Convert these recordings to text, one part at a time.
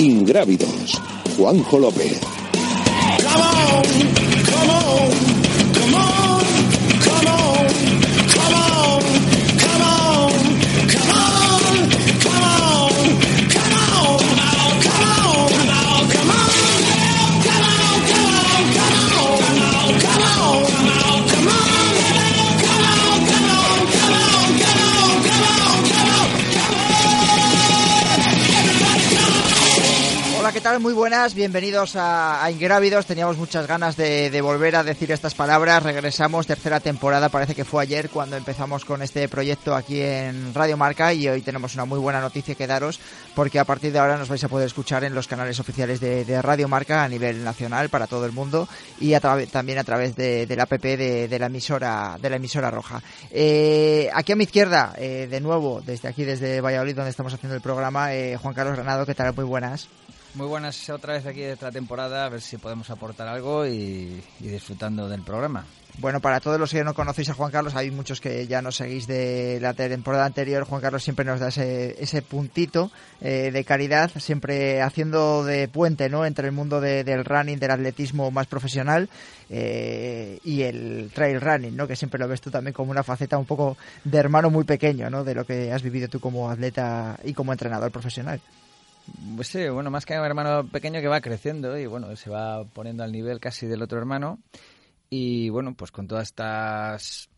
Ingrávidos, Juanjo López. ¿qué Muy buenas, bienvenidos a, Ingrávidos. Teníamos muchas ganas de, volver a decir estas palabras. Regresamos, tercera temporada, parece que fue ayer cuando empezamos con este proyecto aquí en Radio Marca y hoy tenemos una muy buena noticia que daros porque a partir de ahora nos vais a poder escuchar en los canales oficiales de, Radio Marca a nivel nacional para todo el mundo y a también a través de, de la app de, la emisora de la emisora roja. Eh, aquí a mi izquierda, eh, de nuevo, desde aquí, desde Valladolid, donde estamos haciendo el programa, eh, Juan Carlos Granado, ¿qué tal? Muy buenas. Muy buenas otra vez aquí de esta temporada, a ver si podemos aportar algo y, disfrutando del programa. Bueno, para todos los que no conocéis a Juan Carlos, hay muchos que ya nos seguís de la temporada anterior. Juan Carlos siempre nos da ese, ese puntito eh, de caridad, siempre haciendo de puente ¿no? entre el mundo de, del running, del atletismo más profesional eh, y el trail running, ¿no? que siempre lo ves tú también como una faceta un poco de hermano muy pequeño ¿no? de lo que has vivido tú como atleta y como entrenador profesional. Pues sí, bueno, más que un hermano pequeño que va creciendo y bueno, se va poniendo al nivel casi del otro hermano. Y bueno, pues con todas estas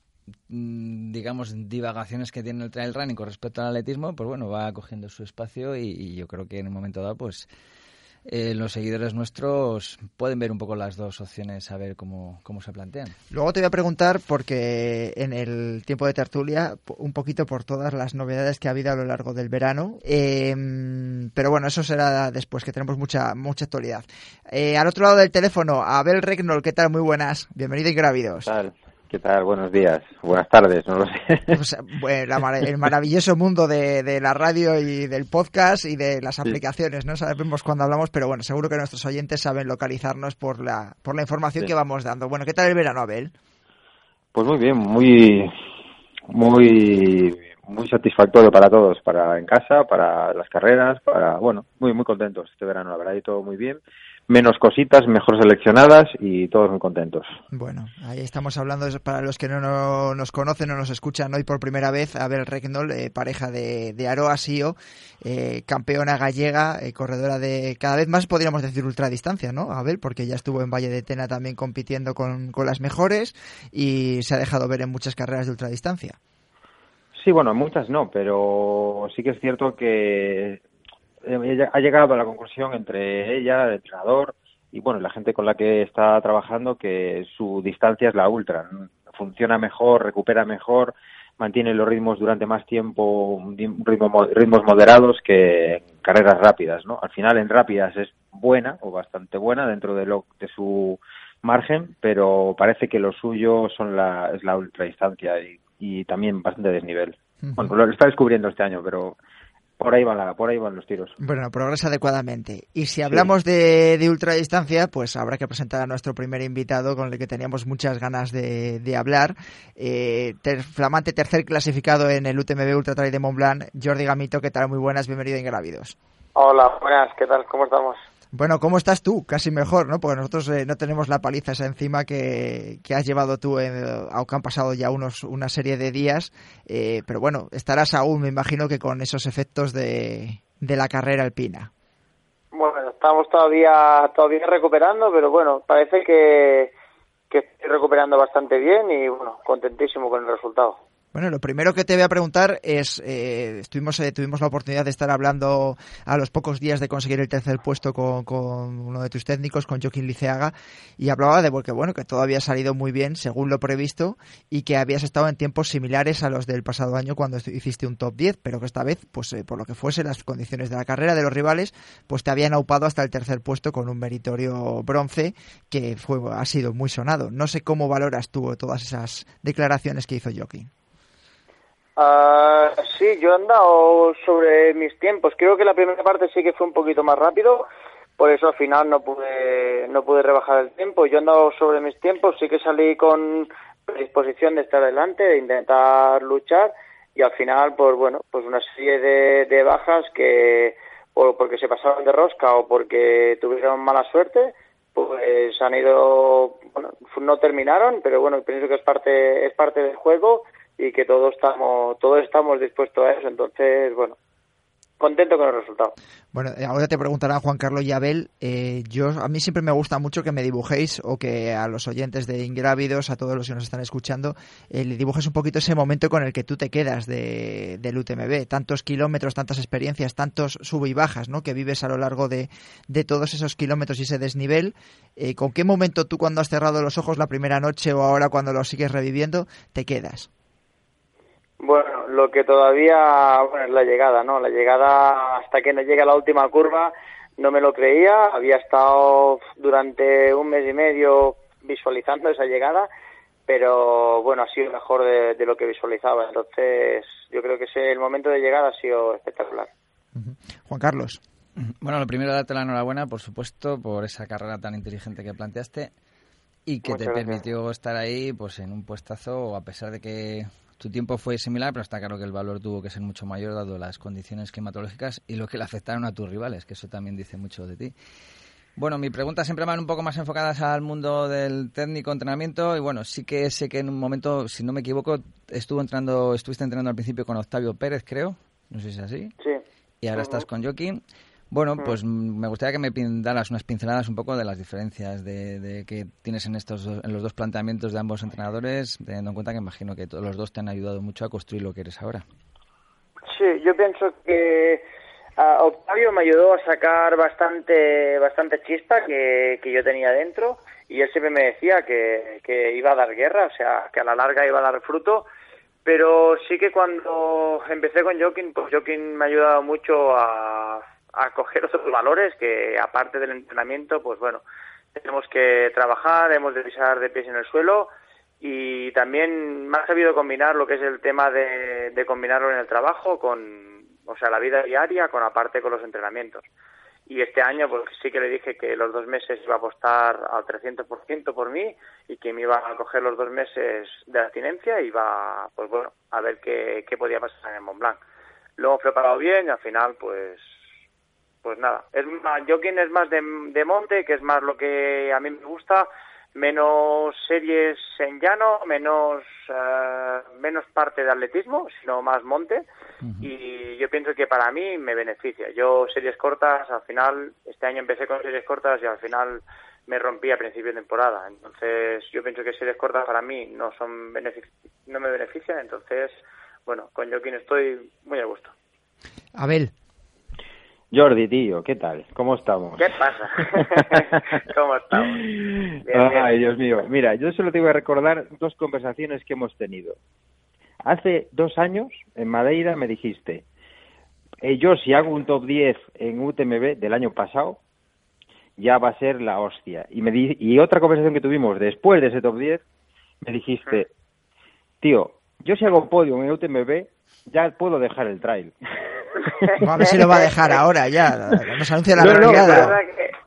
digamos divagaciones que tiene el trail running con respecto al atletismo, pues bueno, va cogiendo su espacio y, y yo creo que en un momento dado pues eh, los seguidores nuestros pueden ver un poco las dos opciones, a ver cómo, cómo se plantean. Luego te voy a preguntar, porque en el tiempo de tertulia, un poquito por todas las novedades que ha habido a lo largo del verano. Eh, pero bueno, eso será después, que tenemos mucha, mucha actualidad. Eh, al otro lado del teléfono, Abel Regnol, ¿qué tal? Muy buenas. Bienvenido y grávidos. ¿Qué tal? ¿Qué tal? Buenos días, buenas tardes, no lo sé. Pues, bueno, el maravilloso mundo de, de, la radio y del podcast y de las aplicaciones, no sabemos cuándo hablamos, pero bueno, seguro que nuestros oyentes saben localizarnos por la, por la información sí. que vamos dando. Bueno, ¿qué tal el verano, Abel? Pues muy bien, muy, muy, muy satisfactorio para todos, para en casa, para las carreras, para, bueno, muy, muy contentos este verano, la verdad, y todo muy bien menos cositas, mejor seleccionadas y todos muy contentos. Bueno, ahí estamos hablando, para los que no, no nos conocen o nos escuchan hoy por primera vez, Abel Regnol, eh, pareja de, de Aroa Sio, eh, campeona gallega, eh, corredora de cada vez más podríamos decir ultradistancia, ¿no? Abel, porque ya estuvo en Valle de Tena también compitiendo con, con las mejores y se ha dejado ver en muchas carreras de ultradistancia. Sí, bueno, muchas no, pero sí que es cierto que ha llegado a la conclusión entre ella, el entrenador y bueno, la gente con la que está trabajando que su distancia es la ultra. Funciona mejor, recupera mejor, mantiene los ritmos durante más tiempo, ritmo, ritmos moderados que en carreras rápidas, ¿no? Al final en rápidas es buena o bastante buena dentro de lo de su margen, pero parece que lo suyo son la es la ultradistancia y, y también bastante desnivel. Uh -huh. Bueno, lo está descubriendo este año, pero por ahí van la, por ahí van los tiros. Bueno, progresa adecuadamente. Y si hablamos sí. de, de, ultradistancia, pues habrá que presentar a nuestro primer invitado con el que teníamos muchas ganas de, de hablar. Eh, ter, flamante tercer clasificado en el UTMB Ultra Trail de Mont Blanc, Jordi Gamito, ¿qué tal? Muy buenas, bienvenido a Ingrávidos. Hola, buenas, ¿qué tal? ¿Cómo estamos? Bueno, ¿cómo estás tú? Casi mejor, ¿no? Porque nosotros eh, no tenemos la paliza esa encima que, que has llevado tú, en, aunque han pasado ya unos una serie de días. Eh, pero bueno, estarás aún, me imagino, que con esos efectos de, de la carrera alpina. Bueno, estamos todavía todavía recuperando, pero bueno, parece que, que estoy recuperando bastante bien y bueno, contentísimo con el resultado. Bueno, lo primero que te voy a preguntar es, eh, estuvimos, eh, tuvimos la oportunidad de estar hablando a los pocos días de conseguir el tercer puesto con, uno de tus técnicos, con Joaquín Liceaga, y hablaba de porque, bueno, que todo había salido muy bien según lo previsto y que habías estado en tiempos similares a los del pasado año cuando hiciste un top 10, pero que esta vez, pues eh, por lo que fuese, las condiciones de la carrera de los rivales, pues te habían aupado hasta el tercer puesto con un meritorio bronce que fue, ha sido muy sonado. No sé cómo valoras tú todas esas declaraciones que hizo Joaquín. Uh, sí, yo he andado sobre mis tiempos. Creo que la primera parte sí que fue un poquito más rápido, por eso al final no pude no pude rebajar el tiempo. Yo he andado sobre mis tiempos, sí que salí con predisposición de estar adelante, de intentar luchar y al final, pues bueno, pues una serie de, de bajas que o porque se pasaron de rosca o porque tuvieron mala suerte, pues han ido, bueno, no terminaron, pero bueno, pienso que es parte, es parte del juego y que todos estamos, todos estamos dispuestos a eso, entonces, bueno, contento con el resultado. Bueno, eh, ahora te preguntarán Juan Carlos y Abel. Eh, yo, a mí siempre me gusta mucho que me dibujéis o que a los oyentes de Ingrávidos, a todos los que nos están escuchando, eh, le dibujes un poquito ese momento con el que tú te quedas de, del UTMB. Tantos kilómetros, tantas experiencias, tantos sub y bajas ¿no? que vives a lo largo de, de todos esos kilómetros y ese desnivel. ¿Con qué momento tú cuando has cerrado los ojos la primera noche o ahora cuando lo sigues reviviendo te quedas? Bueno, lo que todavía, bueno, es la llegada, ¿no? La llegada hasta que no llega la última curva no me lo creía, había estado durante un mes y medio visualizando esa llegada, pero bueno, ha sido mejor de, lo que visualizaba, entonces yo creo que ese, el momento de llegada ha sido espectacular. Juan Carlos. Bueno, lo primero, darte la enhorabuena, por supuesto, por esa carrera tan inteligente que planteaste y que te permitió estar ahí pues en un puestazo, a pesar de que tu tiempo fue similar, pero está claro que el valor tuvo que ser mucho mayor dado las condiciones climatológicas y lo que le afectaron a tus rivales, que eso también dice mucho de ti. Bueno, mi pregunta siempre van un poco más enfocadas al mundo del técnico entrenamiento y bueno, sí que sé que en un momento, si no me equivoco, estuvo entrando, estuviste entrenando al principio con Octavio Pérez, creo, no sé si es así. Sí. Y ahora estás con Joaquín. Bueno, mm. pues me gustaría que me pintaras unas pinceladas un poco de las diferencias de, que tienes en estos en los dos planteamientos de ambos entrenadores, teniendo en cuenta que imagino que los dos te han ayudado mucho a construir lo que eres ahora. Sí, yo pienso que Octavio me ayudó a sacar bastante bastante chispa que, que yo tenía dentro y él siempre me decía que, que iba a dar guerra, o sea, que a la larga iba a dar fruto pero sí que cuando empecé con Joaquín, pues Joaquín me ha ayudado mucho a, a coger otros valores que aparte del entrenamiento, pues bueno, tenemos que trabajar, hemos de pisar de pies en el suelo y también me ha sabido combinar lo que es el tema de, de combinarlo en el trabajo con, o sea, la vida diaria con aparte con los entrenamientos. Y este año pues sí que le dije que los dos meses iba a apostar al 300% por mí y que me iba a coger los dos meses de abstinencia y iba, pues bueno, a ver qué, qué podía pasar en el Mont Blanc. Lo hemos preparado bien y al final pues pues nada, es más, jogging es más de, de, monte, que es más lo que a mí me gusta, menos series en llano, menos eh, menos parte de atletismo, sino más monte y yo pienso que para mí me beneficia. Yo series cortas, al final, este año empecé con series cortas y al final me rompí a principio de temporada, entonces yo pienso que series cortas para mí no son no me benefician, entonces bueno, con jogging estoy muy a gusto. Abel, Jordi, tío, ¿qué tal? ¿Cómo estamos? ¿Qué pasa? ¿Cómo estamos? Ay, Dios mío. Mira, yo solo te voy a recordar dos conversaciones que hemos tenido. Hace dos años, en Madeira, me dijiste, eh, yo si hago un top 10 en UTMB del año pasado, ya va a ser la hostia. Y, me di y otra conversación que tuvimos después de ese top 10, me dijiste, tío, yo si hago un podio en UTMB, ya puedo dejar el trail. a ver si lo va a dejar ahora ya. Nos anuncia la no,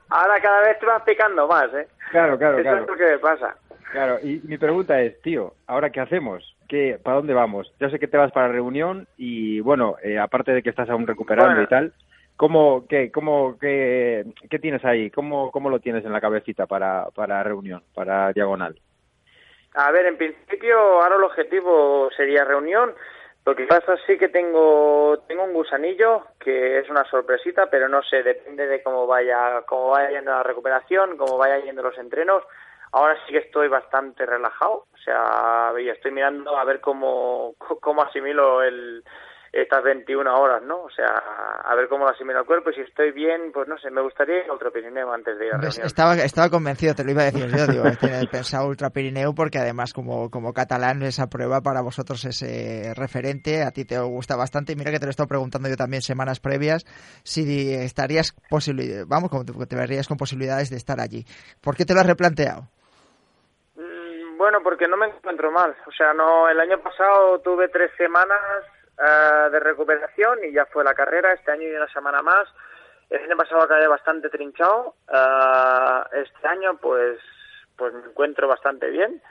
ahora cada vez te vas picando más, ¿eh? Claro, claro, Eso es lo que pasa. Claro, y mi pregunta es, tío, ¿ahora qué hacemos? ¿Qué, ¿Para dónde vamos? Yo sé que te vas para la reunión y, bueno, eh, aparte de que estás aún recuperando y tal, ¿cómo, qué, cómo, qué, qué tienes ahí? ¿Cómo, ¿Cómo lo tienes en la cabecita para, para reunión, para diagonal? A ver, en principio ahora el objetivo sería reunión, lo que pasa sí que tengo tengo un gusanillo que es una sorpresita, pero no sé, depende de cómo vaya cómo vaya yendo la recuperación, cómo vaya yendo los entrenos. Ahora sí que estoy bastante relajado, o sea, estoy mirando a ver cómo cómo asimilo el estas 21 horas, ¿no? O sea, a ver cómo lo asimila el cuerpo y si estoy bien, pues no sé, me gustaría ir a Ultra Pirineo antes de ir a la Estaba, estaba convencido, te lo iba a decir yo, digo, he pensado Ultra Pirineo porque además como, como catalán esa prueba para vosotros es eh, referente, a ti te gusta bastante y mira que te lo he estado preguntando yo también semanas previas, si estarías posible, vamos, como te verías con posibilidades de estar allí. ¿Por qué te lo has replanteado? Mm, bueno, porque no me encuentro mal. O sea, no, el año pasado tuve tres semanas eh, de recuperación y ya fue la carrera. Este año y una semana más. El año pasado acabé bastante trinchado. Eh, este año, pues, pues me encuentro bastante bien.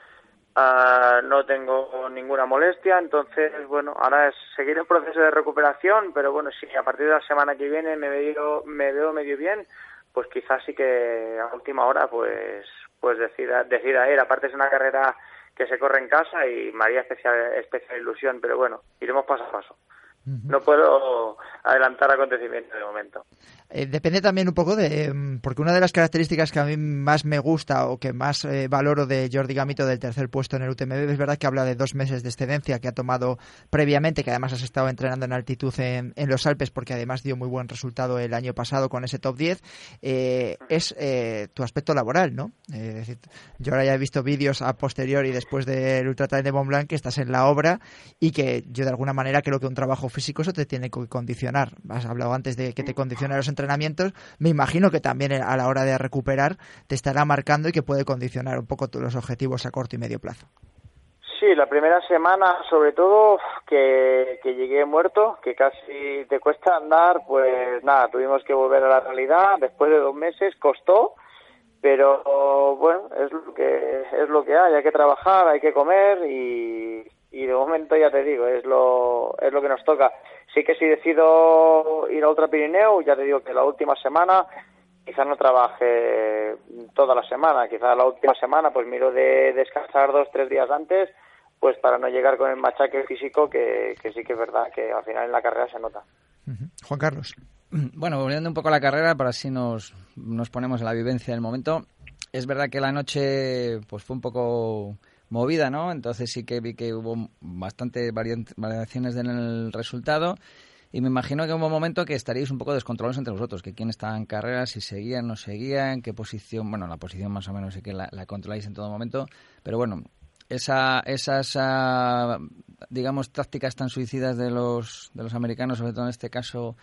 Ah, no tengo ninguna molestia, entonces, bueno, ahora es seguir el proceso de recuperación, pero bueno, si a partir de la semana que viene me veo, me veo medio bien, pues quizás sí que a última hora pues pues decida, decida ir. Aparte es una carrera que se corre en casa y me haría especial, especial ilusión, pero bueno, iremos paso a paso. No puedo adelantar acontecimientos de momento. Eh, depende también un poco de. Mm, porque una de las características que a mí más me gusta o que más eh, valoro de Jordi Gamito del tercer puesto en el UTMB es verdad que habla de dos meses de excedencia que ha tomado previamente, que además has estado entrenando en altitud en, los Alpes, porque además dio muy buen resultado el año pasado con ese top 10. Eh, es tu aspecto laboral, ¿no? decir, yo ahora ya he visto vídeos a posteriori después del Ultra Trail de Mont Blanc que estás en la obra y que yo de alguna manera creo que un trabajo físico eso te tiene que condicionar. Has hablado antes de que te condiciona los entrenamientos, me imagino que también a la hora de recuperar te estará marcando y que puede condicionar un poco los objetivos a corto y medio plazo. Sí, la primera semana, sobre todo, que, llegué muerto, que casi te cuesta andar, pues nada, tuvimos que volver a la realidad. Después de dos meses costó, pero bueno, es lo que es lo que hay. Hay que trabajar, hay que comer y, y de momento ya te digo, es lo, es lo que nos toca. Sí que si decido ir a Ultra Pirineo, ya te digo que la última semana quizás no trabaje toda la semana, quizás la última semana pues miro de descansar dos, tres días antes, pues para no llegar con el machaque físico que, que sí que es verdad que al final en la carrera se nota. Juan Carlos. Bueno, volviendo un poco a la carrera, para así nos, nos ponemos en la vivencia del momento. Es verdad que la noche pues fue un poco movida, ¿no? Entonces sí que vi que hubo bastante variaciones en el resultado. Y me imagino que hubo un momento que estaríais un poco descontrolados entre vosotros, que quién estaba en carrera, si seguían, no seguían, qué posición, bueno, la posición más o menos sé que la, controláis en todo momento, pero bueno, esa, esas, ah, digamos, tácticas tan suicidas de los, de los americanos, sobre todo en este caso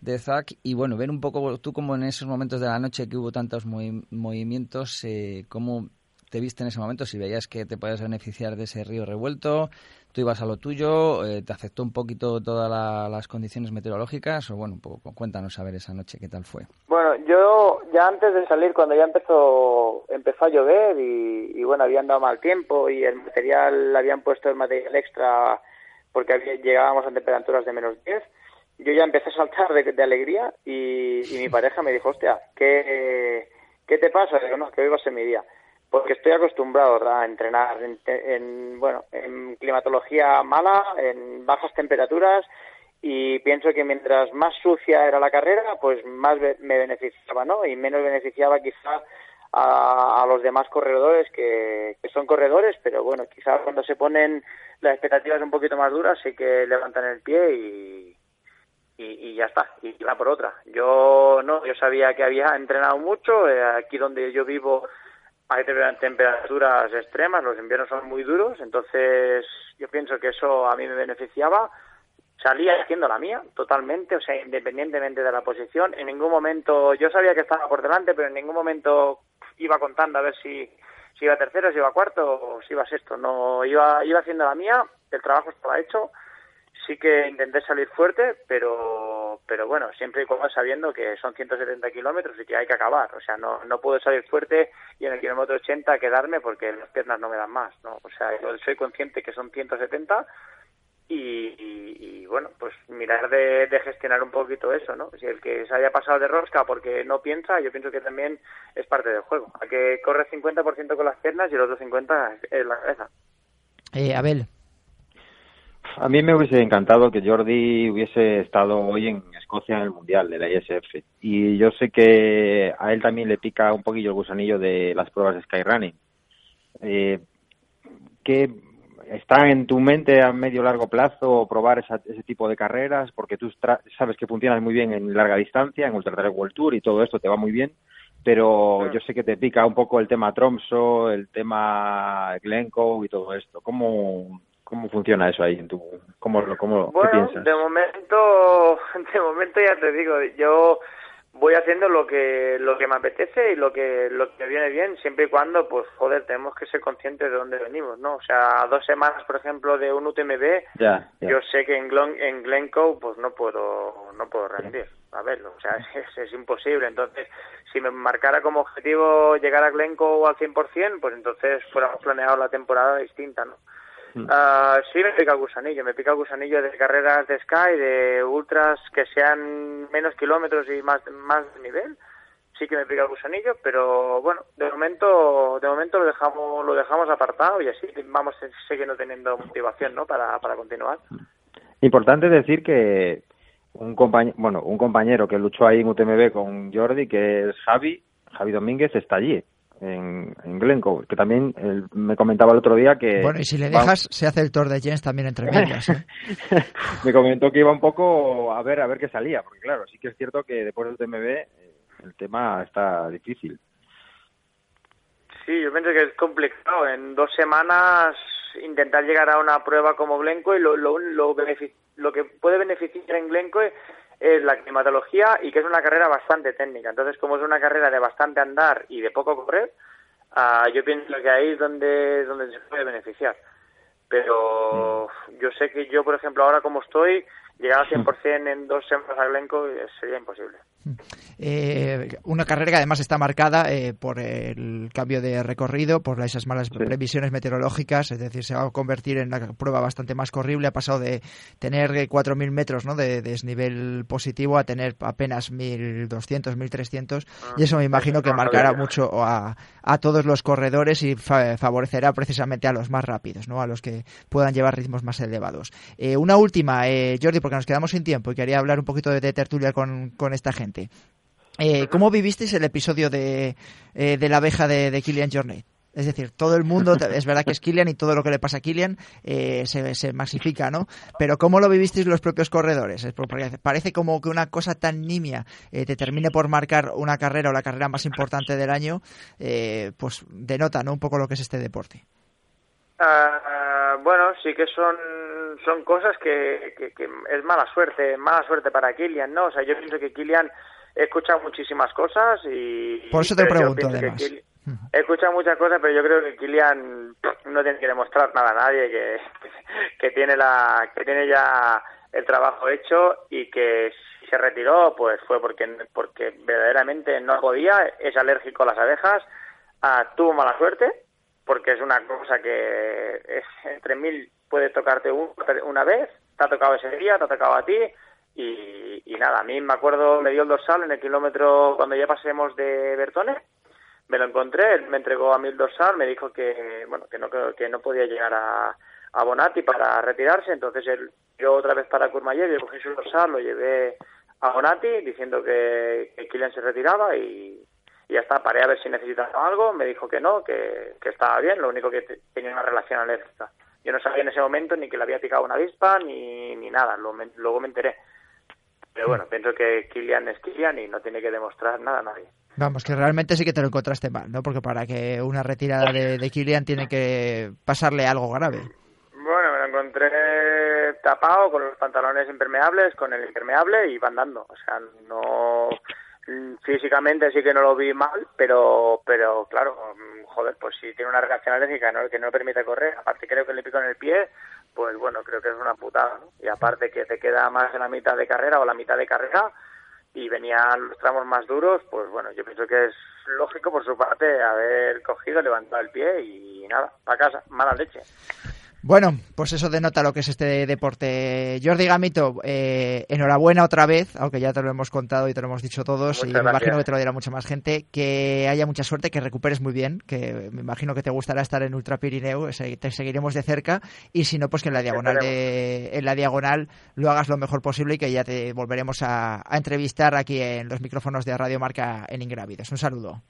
de Zack, y bueno, ver un poco tú como en esos momentos de la noche que hubo tantos movimientos, eh, cómo te viste en ese momento, si veías que te podías beneficiar de ese río revuelto, tú ibas a lo tuyo, eh, te afectó un poquito todas las condiciones meteorológicas, o bueno, un poco, cuéntanos a ver esa noche qué tal fue. Bueno, yo ya antes de salir, cuando ya empezó, empezó a llover y, bueno, habían dado mal tiempo y el material, habían puesto el material extra porque llegábamos a temperaturas de menos 10, yo ya empecé a saltar de, alegría y, mi pareja me dijo, hostia, ¿qué, ¿qué te pasa? Digo, no, que hoy va a ser mi día porque estoy acostumbrado a entrenar en, bueno en climatología mala en bajas temperaturas y pienso que mientras más sucia era la carrera pues más me beneficiaba no y menos beneficiaba quizá a, los demás corredores que, son corredores pero bueno quizá cuando se ponen las expectativas un poquito más duras sí que levantan el pie y, y, ya está, y va por otra. Yo no, yo sabía que había entrenado mucho, eh, aquí donde yo vivo hay temperaturas extremas, los inviernos son muy duros, entonces yo pienso que eso a mí me beneficiaba. Salía haciendo la mía totalmente, o sea, independientemente de la posición. En ningún momento, yo sabía que estaba por delante, pero en ningún momento iba contando a ver si, iba tercero, si iba cuarto o si iba sexto. No, iba, iba haciendo la mía, el trabajo estaba hecho sí que intenté salir fuerte, pero, pero bueno, siempre y cuando sabiendo que son 170 kilómetros y que hay que acabar. O sea, no, no puedo salir fuerte y en el kilómetro 80 quedarme porque las piernas no me dan más, ¿no? O sea, yo soy consciente que son 170 y, y, bueno, pues mirar de, de, gestionar un poquito eso, ¿no? Si el que se haya pasado de rosca porque no piensa, yo pienso que también es parte del juego. Hay que correr 50% con las piernas y el otro 50% es la cabeza. Eh, Abel, a mí me hubiese encantado que Jordi hubiese estado hoy en Escocia en el Mundial de la ISF. Y yo sé que a él también le pica un poquillo el gusanillo de las pruebas de Skyrunning. Eh, ¿Qué está en tu mente a medio largo plazo probar ese tipo de carreras? Porque tú sabes que funcionas muy bien en larga distancia, en Ultra Trail World Tour y todo esto te va muy bien. Pero yo sé que te pica un poco el tema Tromso, el tema Glencoe y todo esto. ¿Cómo, ¿Cómo funciona eso ahí en tu cómo cómo bueno, ¿qué piensas? de momento de momento ya te digo, yo voy haciendo lo que lo que me apetece y lo que lo que viene bien siempre y cuando pues joder tenemos que ser conscientes de dónde venimos no o sea dos semanas por ejemplo de un UTMB ya, yo sé que en Glen, en Glencoe pues no puedo no puedo rendir a verlo o sea es, es, imposible entonces si me marcara como objetivo llegar a Glencoe al 100%, pues entonces fuéramos planeado la temporada distinta, ¿no? Mm. Ah, sí me pica el gusanillo, me pica el gusanillo de carreras de Sky, de ultras que sean menos kilómetros y más, más nivel, sí que me pica el gusanillo, pero bueno, de momento, de momento lo dejamos, lo dejamos apartado y así vamos siguiendo teniendo motivación, ¿no? Para, para continuar. Importante decir que un compañero, bueno, un compañero que luchó ahí en UTMB con Jordi, que es Javi, Javi Domínguez, está allí en, en Glencoe, que también me comentaba el otro día que... Bueno, y si le dejas, se hace el Tour de Jens también entre medias. ¿eh? me comentó que iba un poco a ver a ver qué salía, porque claro, sí que es cierto que después del TMB eh, el tema está difícil. Sí, yo pienso que es complicado. En dos semanas intentar llegar a una prueba como Glencoe y lo, lo, lo, lo que puede beneficiar en Glencoe es la climatología y que es una carrera bastante técnica. Entonces, como es una carrera de bastante andar y de poco correr, uh, yo pienso que ahí es donde, donde se puede beneficiar. Pero mm. yo sé que yo, por ejemplo, ahora como estoy, llegar al 100% en dos semanas a Glencoe sería imposible. Eh, una carrera que además está marcada eh, por el cambio de recorrido, por esas malas previsiones meteorológicas, es decir, se va a convertir en una prueba bastante más corrible. Ha pasado de tener 4.000 metros ¿no? de, desnivel positivo a tener apenas 1.200, 1.300, ah, y eso me imagino que marcará mucho a, a todos los corredores y favorecerá precisamente a los más rápidos, ¿no? a los que puedan llevar ritmos más elevados. Eh, una última, Jordi, porque nos quedamos sin tiempo y quería hablar un poquito de, tertulia con, con esta gente. Eh, ¿Cómo vivisteis el episodio de, eh, de la abeja de, de Killian Jornet? Es decir, todo el mundo, es verdad que es Killian y todo lo que le pasa a Killian eh, se, se, maxifica, ¿no? Pero ¿cómo lo vivisteis los propios corredores? parece como que una cosa tan nimia te termine por marcar una carrera o la carrera más importante del año, pues denota, ¿no? Un poco lo que es este deporte. Ah, bueno, sí que son son cosas que, que, es mala suerte, mala suerte para Kilian, ¿no? O sea, yo pienso que Kilian escucha muchísimas cosas y... Por eso te pregunto, además. He escuchado muchas cosas, pero yo creo que Kilian no tiene que demostrar nada a nadie, que, que tiene la que tiene ya el trabajo hecho y que si se retiró, pues fue porque porque verdaderamente no podía, es alérgico a las abejas, ah, tuvo mala suerte, porque es una cosa que es entre mil puede tocarte una vez, te ha tocado ese día, te ha tocado a ti y, nada, a mí me acuerdo, me dio el dorsal en el kilómetro cuando ya pasemos de Bertone, me lo encontré, él me entregó a mí el dorsal, me dijo que bueno que no que no podía llegar a, a Bonatti para retirarse, entonces él yo otra vez para Courmayeur, yo cogí su dorsal, lo llevé a Bonatti diciendo que, que Kylian se retiraba y, y ya está, paré a ver si necesitaba algo, me dijo que no, que, que estaba bien, lo único que tenía una relación alérgica. Yo no sabía en ese momento ni que le había picado una avispa ni, ni nada, luego me enteré. Pero bueno, pienso que Kilian es Kilian y no tiene que demostrar nada a nadie. Vamos, que realmente sí que te lo encontraste mal, ¿no? Porque para que una retirada de, de Kilian tiene que pasarle algo grave. Bueno, me lo encontré tapado con los pantalones impermeables, con el impermeable y van dando. O sea, no físicamente sí que no lo vi mal, pero pero claro, joder, pues si tiene una reacción alérgica ¿no? que no le permite correr, aparte creo que le pico en el pie, pues bueno, creo que es una putada. Y aparte que te queda más en la mitad de carrera o la mitad de carrera y venían los tramos más duros, pues bueno, yo pienso que es lógico por su parte haber cogido, levantado el pie y nada, para casa, mala leche. Bueno, pues eso denota lo que es este deporte. Jordi Gamito, eh, enhorabuena otra vez, aunque ya te lo hemos contado y te lo hemos dicho todos, y me imagino que te lo dirá mucha más gente, que haya mucha suerte, que recuperes muy bien, que me imagino que te gustará estar en Ultra Pirineo, te seguiremos de cerca, y si no, pues que en la diagonal de, en la diagonal lo hagas lo mejor posible y que ya te volveremos a, a entrevistar aquí en los micrófonos de Radio Marca en Ingrávidos. Un saludo.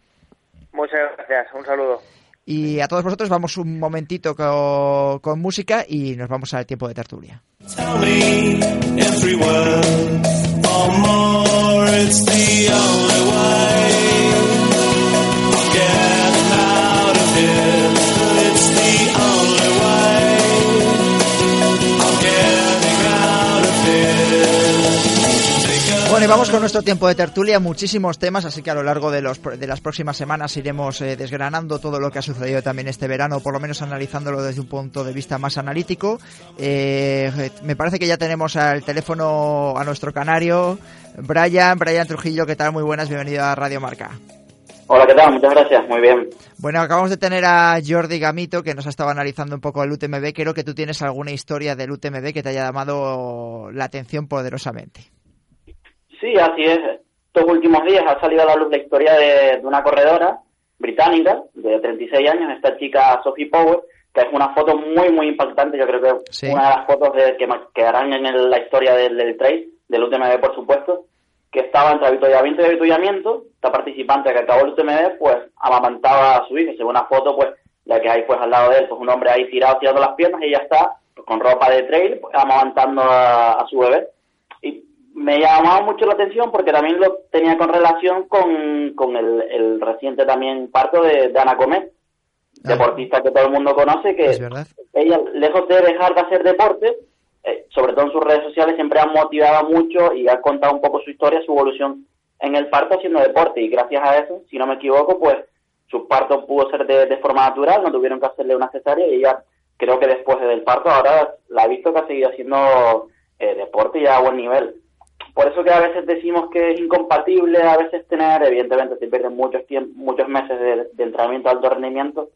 Muchas gracias, un saludo. Y a todos vosotros vamos un momentito con, con música y nos vamos al tiempo de tertulia. Bueno, y vamos con nuestro tiempo de tertulia, muchísimos temas, así que a lo largo de, los, de las próximas semanas iremos eh, desgranando todo lo que ha sucedido también este verano, por lo menos analizándolo desde un punto de vista más analítico. Eh, me parece que ya tenemos al teléfono a nuestro canario, Brian, Brian Trujillo, ¿qué tal? Muy buenas, bienvenido a Radio Marca. Hola, ¿qué tal? Muchas gracias, muy bien. Bueno, acabamos de tener a Jordi Gamito, que nos ha estado analizando un poco el UTMB. Creo que tú tienes alguna historia del UTMB que te haya llamado la atención poderosamente. Sí, así es. Estos últimos días ha salido a la luz la historia de, una corredora británica de 36 años, esta chica Sophie Power, que es una foto muy, muy impactante. Yo creo que una de las fotos de, que quedarán en la historia del, del trail, del UTMB, por supuesto que estaba entre avituallamiento y avituallamiento, esta participante que acabó el UTMB, pues amamantaba a su hijo, según una foto, pues la que hay pues al lado de él, pues un hombre ahí tirado, tirando las piernas y ella está pues, con ropa de trail, pues, amamantando a, su bebé. Y me llamaba mucho la atención porque también lo tenía con relación con, con el, reciente también parto de, Ana Comet, ah. deportista que todo el mundo conoce, que ella, lejos de dejar de hacer deporte, eh, sobre todo en sus redes sociales, siempre ha motivado mucho y ha contado un poco su historia, su evolución en el parto haciendo deporte. Y gracias a eso, si no me equivoco, pues su parto pudo ser de, forma natural, no tuvieron que hacerle una cesárea y ella creo que después del parto ahora la ha visto que ha seguido haciendo eh, deporte y a buen nivel. Por eso que a veces decimos que es incompatible a veces tener, evidentemente se pierden muchos, muchos meses de, de entrenamiento de alto rendimiento,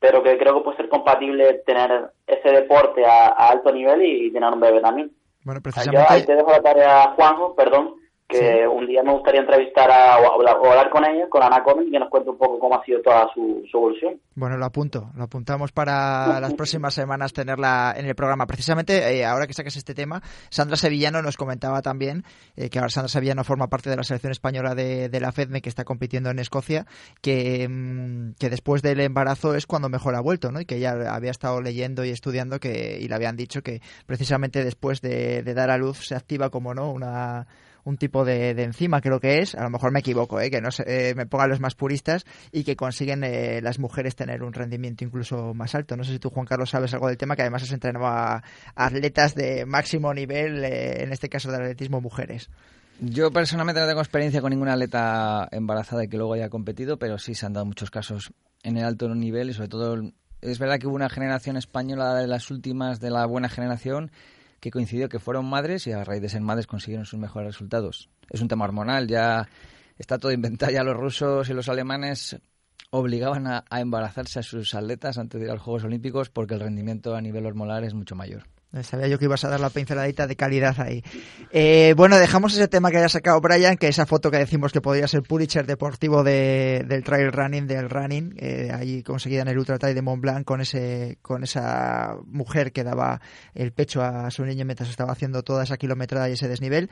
pero que creo que puede ser compatible tener ese deporte a, alto nivel y tener un bebé también. Bueno, precisamente... ahí te dejo la tarea, Juanjo, perdón, que un día me gustaría entrevistar a, o, hablar, con ella, con Ana Comen, y que nos cuente un poco cómo ha sido toda su, evolución. Bueno, lo apunto, lo apuntamos para las próximas semanas tenerla en el programa. Precisamente, eh, ahora que saques este tema, Sandra Sevillano nos comentaba también eh, que ahora Sandra Sevillano forma parte de la selección española de, la FEDME que está compitiendo en Escocia, que, mm, que después del embarazo es cuando mejor ha vuelto, ¿no? Y que ella había estado leyendo y estudiando que, y le habían dicho que precisamente después de, de dar a luz se activa como no una un tipo de, enzima, creo que es, a lo mejor me equivoco, ¿eh? que no se, eh, me pongan los más puristas y que consiguen eh, las mujeres tener un rendimiento incluso más alto. No sé si tú, Juan Carlos, sabes algo del tema, que además has entrenado a, atletas de máximo nivel, en este caso de atletismo mujeres. Yo personalmente no tengo experiencia con ninguna atleta embarazada y que luego haya competido, pero sí se han dado muchos casos en el alto nivel y sobre todo es verdad que hubo una generación española de las últimas de la buena generación que coincidió que fueron madres y a raíz de ser madres consiguieron sus mejores resultados. Es un tema hormonal, ya está todo inventado, ya los rusos y los alemanes obligaban a, a embarazarse a sus atletas antes de ir a los Juegos Olímpicos porque el rendimiento a nivel hormonal es mucho mayor. Sabía yo que ibas a dar la pinceladita de calidad ahí. Eh, bueno, dejamos ese tema que haya sacado Brian, que esa foto que decimos que podría ser Pulitzer deportivo de, del trail running, del running, eh, ahí conseguida en el Ultra Trail de Mont Blanc con ese con esa mujer que daba el pecho a su niño mientras estaba haciendo toda esa kilometrada y ese desnivel.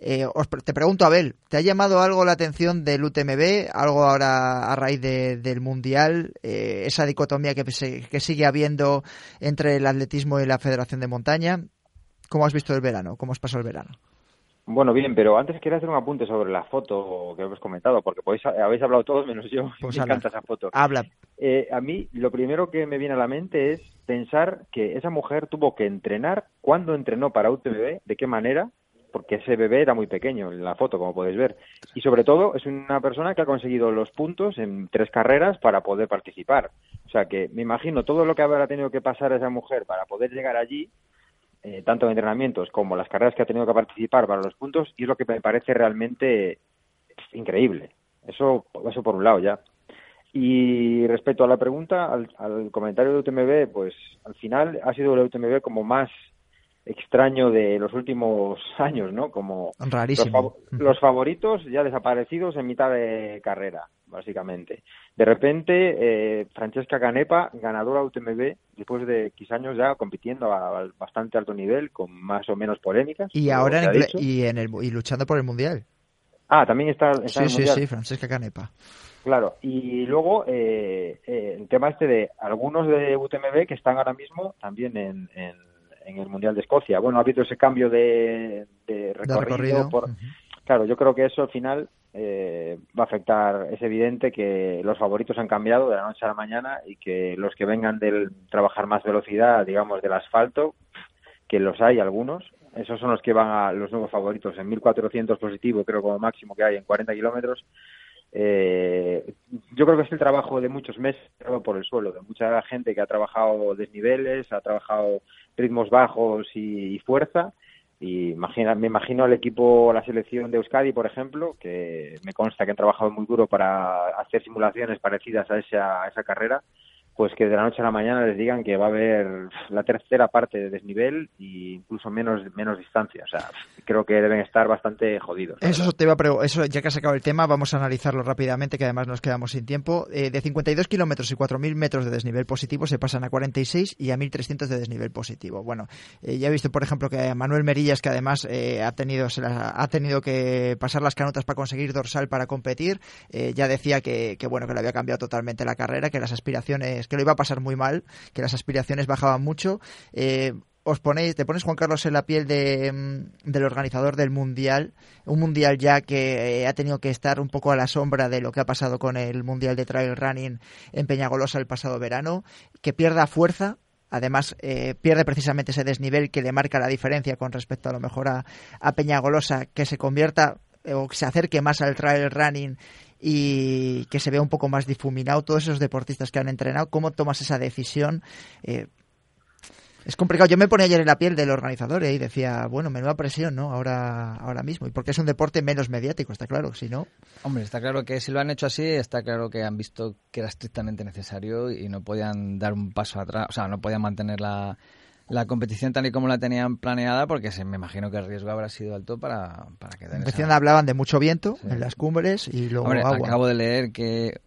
Eh, te pregunto, Abel, ¿te ha llamado algo la atención del UTMB? ¿Algo ahora a raíz del Mundial? Eh, esa dicotomía que, que sigue habiendo entre el atletismo y la Federación de Montaña. ¿Cómo has visto el verano? ¿Cómo has pasado el verano? Bueno, bien, pero antes quería hacer un apunte sobre la foto que hemos comentado, porque habéis hablado todos menos yo. Pues me encanta esa foto. Habla. Eh, a mí lo primero que me viene a la mente es pensar que esa mujer tuvo que entrenar, cuándo entrenó para UTMB, de qué manera, porque ese bebé era muy pequeño en la foto, como podéis ver. Y sobre todo es una persona que ha conseguido los puntos en tres carreras para poder participar. O sea que me imagino todo lo que habrá tenido que pasar esa mujer para poder llegar allí, eh, tanto en entrenamientos como las carreras que ha tenido que participar para los puntos, y es lo que me parece realmente increíble. Eso, eso por un lado ya. Y respecto a la pregunta, al, al comentario de UTMB, pues al final ha sido el UTMB como más extraño de los últimos años, ¿no? Como Los, favoritos ya desaparecidos en mitad de carrera, básicamente. De repente, eh, Francesca Canepa, ganadora UTMB, después de X años ya compitiendo a bastante alto nivel, con más o menos polémicas. Y ahora en y, en el, y luchando por el Mundial. Ah, también está, sí, sí, Sí, Francesca Canepa. Claro, y luego eh, eh, el tema este de algunos de UTMB que están ahora mismo también en en el Mundial de Escocia. Bueno, ha habido ese cambio de, recorrido. Por, Claro, yo creo que eso al final eh, va a afectar. Es evidente que los favoritos han cambiado de la noche a la mañana y que los que vengan del trabajar más velocidad, digamos, del asfalto, que los hay algunos, esos son los que van a los nuevos favoritos en 1400 positivo, creo como máximo que hay en 40 kilómetros. Eh, yo creo que es el trabajo de muchos meses por el suelo, de mucha gente que ha trabajado desniveles, ha trabajado ritmos bajos y, fuerza. Y me imagino al equipo, la selección de Euskadi, por ejemplo, que me consta que han trabajado muy duro para hacer simulaciones parecidas a esa, a esa carrera pues que de la noche a la mañana les digan que va a haber la tercera parte de desnivel e incluso menos menos distancia. O sea, creo que deben estar bastante jodidos. Eso te iba a eso ya que has sacado el tema, vamos a analizarlo rápidamente, que además nos quedamos sin tiempo. Eh, de 52 kilómetros y 4.000 metros de desnivel positivo se pasan a 46 y a 1.300 de desnivel positivo. Bueno, eh, ya he visto, por ejemplo, que Manuel Merillas, que además eh, ha tenido se ha tenido que pasar las canutas para conseguir dorsal para competir, ya decía que, que bueno que le había cambiado totalmente la carrera, que las aspiraciones que lo iba a pasar muy mal, que las aspiraciones bajaban mucho. Eh, os ponéis, te pones Juan Carlos en la piel de, mm, del organizador del mundial, un mundial ya que eh, ha tenido que estar un poco a la sombra de lo que ha pasado con el mundial de trail running en Peñagolosa el pasado verano, que pierda fuerza, Además, eh, pierde precisamente ese desnivel que le marca la diferencia con respecto a lo mejor a, a Peñagolosa, que se convierta o que se acerque más al trail running y que se vea un poco más difuminado todos esos deportistas que han entrenado, ¿cómo tomas esa decisión? Eh, es complicado. Yo me ponía ayer en la piel del organizador y decía, bueno, menuda presión, ¿no? Ahora, ahora mismo. Y porque es un deporte menos mediático, está claro. Si no. Hombre, está claro que si lo han hecho así, está claro que han visto que era estrictamente necesario y no podían dar un paso atrás, o sea, no podían mantener la, la competición tal y como la tenían planeada, porque se, me imagino que el riesgo habrá sido alto para, para quedar. En esa... hablaban de mucho viento en las cumbres y luego agua. Acabo de leer que,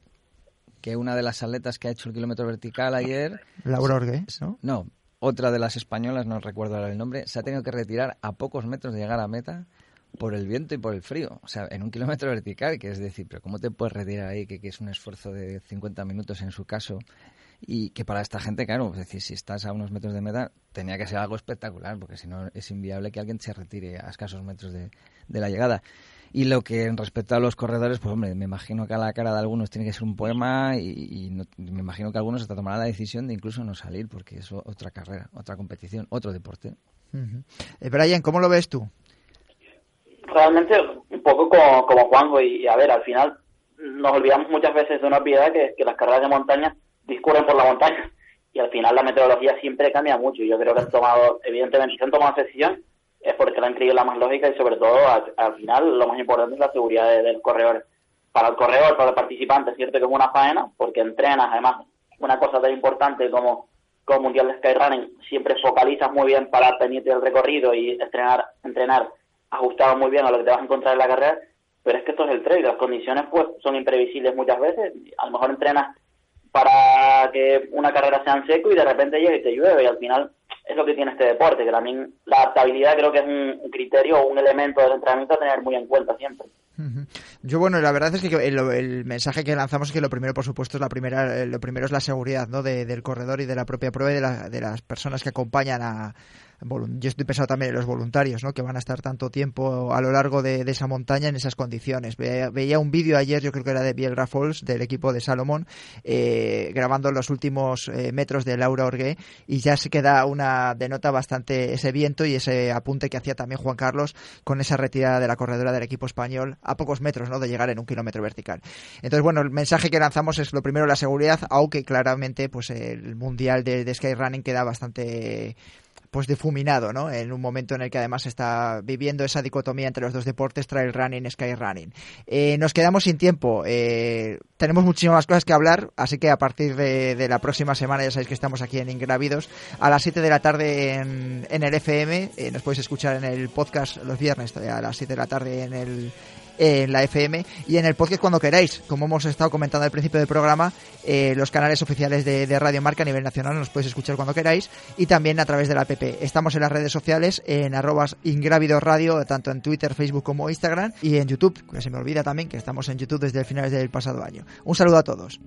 que una de las atletas que ha hecho el kilómetro vertical ayer... Laura Orgues, ¿no? No, otra de las españolas, no recuerdo ahora el nombre, se ha tenido que retirar a pocos metros de llegar a meta por el viento y por el frío. O sea, en un kilómetro vertical, que es decir, pero ¿cómo te puedes retirar ahí? Que, que es un esfuerzo de 50 minutos en su caso y que para esta gente, claro, es decir, si estás a unos metros de meta, tenía que ser algo espectacular, porque si no es inviable que alguien se retire a escasos metros de, la llegada. Y lo que en respecto a los corredores, pues hombre, me imagino que a la cara de algunos tiene que ser un poema y, me imagino que algunos hasta tomarán la decisión de incluso no salir porque es otra carrera, otra competición, otro deporte. Eh, Brian, ¿cómo lo ves tú? Realmente un poco como, como Juanjo y, a ver, al final nos olvidamos muchas veces de una piedad que, que las carreras de montaña discurren por la montaña y al final la meteorología siempre cambia mucho. Yo creo que han tomado, evidentemente, si han tomado esa decisión es porque la han creído la más lógica y sobre todo al, final lo más importante es la seguridad del corredor. Para el corredor, para el participante, es cierto que es una faena porque entrenas, además, una cosa tan importante como como Mundial de Skyrunning, siempre focalizas muy bien para pendiente del recorrido y entrenar, entrenar ajustado muy bien a lo que te vas a encontrar en la carrera, pero es que esto es el trail, las condiciones pues son imprevisibles muchas veces, a lo mejor entrenas para que una carrera sea en seco y de repente llegue y te llueve y al final es lo que tiene este deporte, que también la adaptabilidad creo que es un, criterio o un elemento del entrenamiento a tener muy en cuenta siempre. Yo bueno, la verdad es que el, mensaje que lanzamos es que lo primero, por supuesto, es la primera, lo primero es la seguridad, ¿no? del corredor y de la propia prueba y de, de las personas que acompañan a, yo estoy pensando también en los voluntarios, ¿no? Que van a estar tanto tiempo a lo largo de, esa montaña en esas condiciones. Veía, un vídeo ayer, yo creo que era de Biel Raffles, del equipo de Salomón, eh, grabando los últimos eh, metros de Laura Orgue y ya se queda una denota bastante ese viento y ese apunte que hacía también Juan Carlos con esa retirada de la corredora del equipo español a pocos metros, ¿no? De llegar en un kilómetro vertical. Entonces, bueno, el mensaje que lanzamos es lo primero la seguridad, aunque claramente, pues el mundial de skyrunning queda bastante pues difuminado, ¿no? En un momento en el que además está viviendo esa dicotomía entre los dos deportes, trail running, sky running. Eh, nos quedamos sin tiempo. Eh, tenemos muchísimas cosas que hablar, así que a partir de, la próxima semana ya sabéis que estamos aquí en Ingravidos a las 7 de la tarde en, el FM. Eh, nos podéis escuchar en el podcast los viernes a las 7 de la tarde en el en la FM y en el podcast cuando queráis. Como hemos estado comentando al principio del programa, eh, los canales oficiales de, Radio Marca a nivel nacional nos podéis escuchar cuando queráis y también a través de la app. Estamos en las redes sociales en arrobas tanto en Twitter, Facebook como Instagram y en YouTube, que se me olvida también que estamos en YouTube desde finales del pasado año. Un saludo a todos.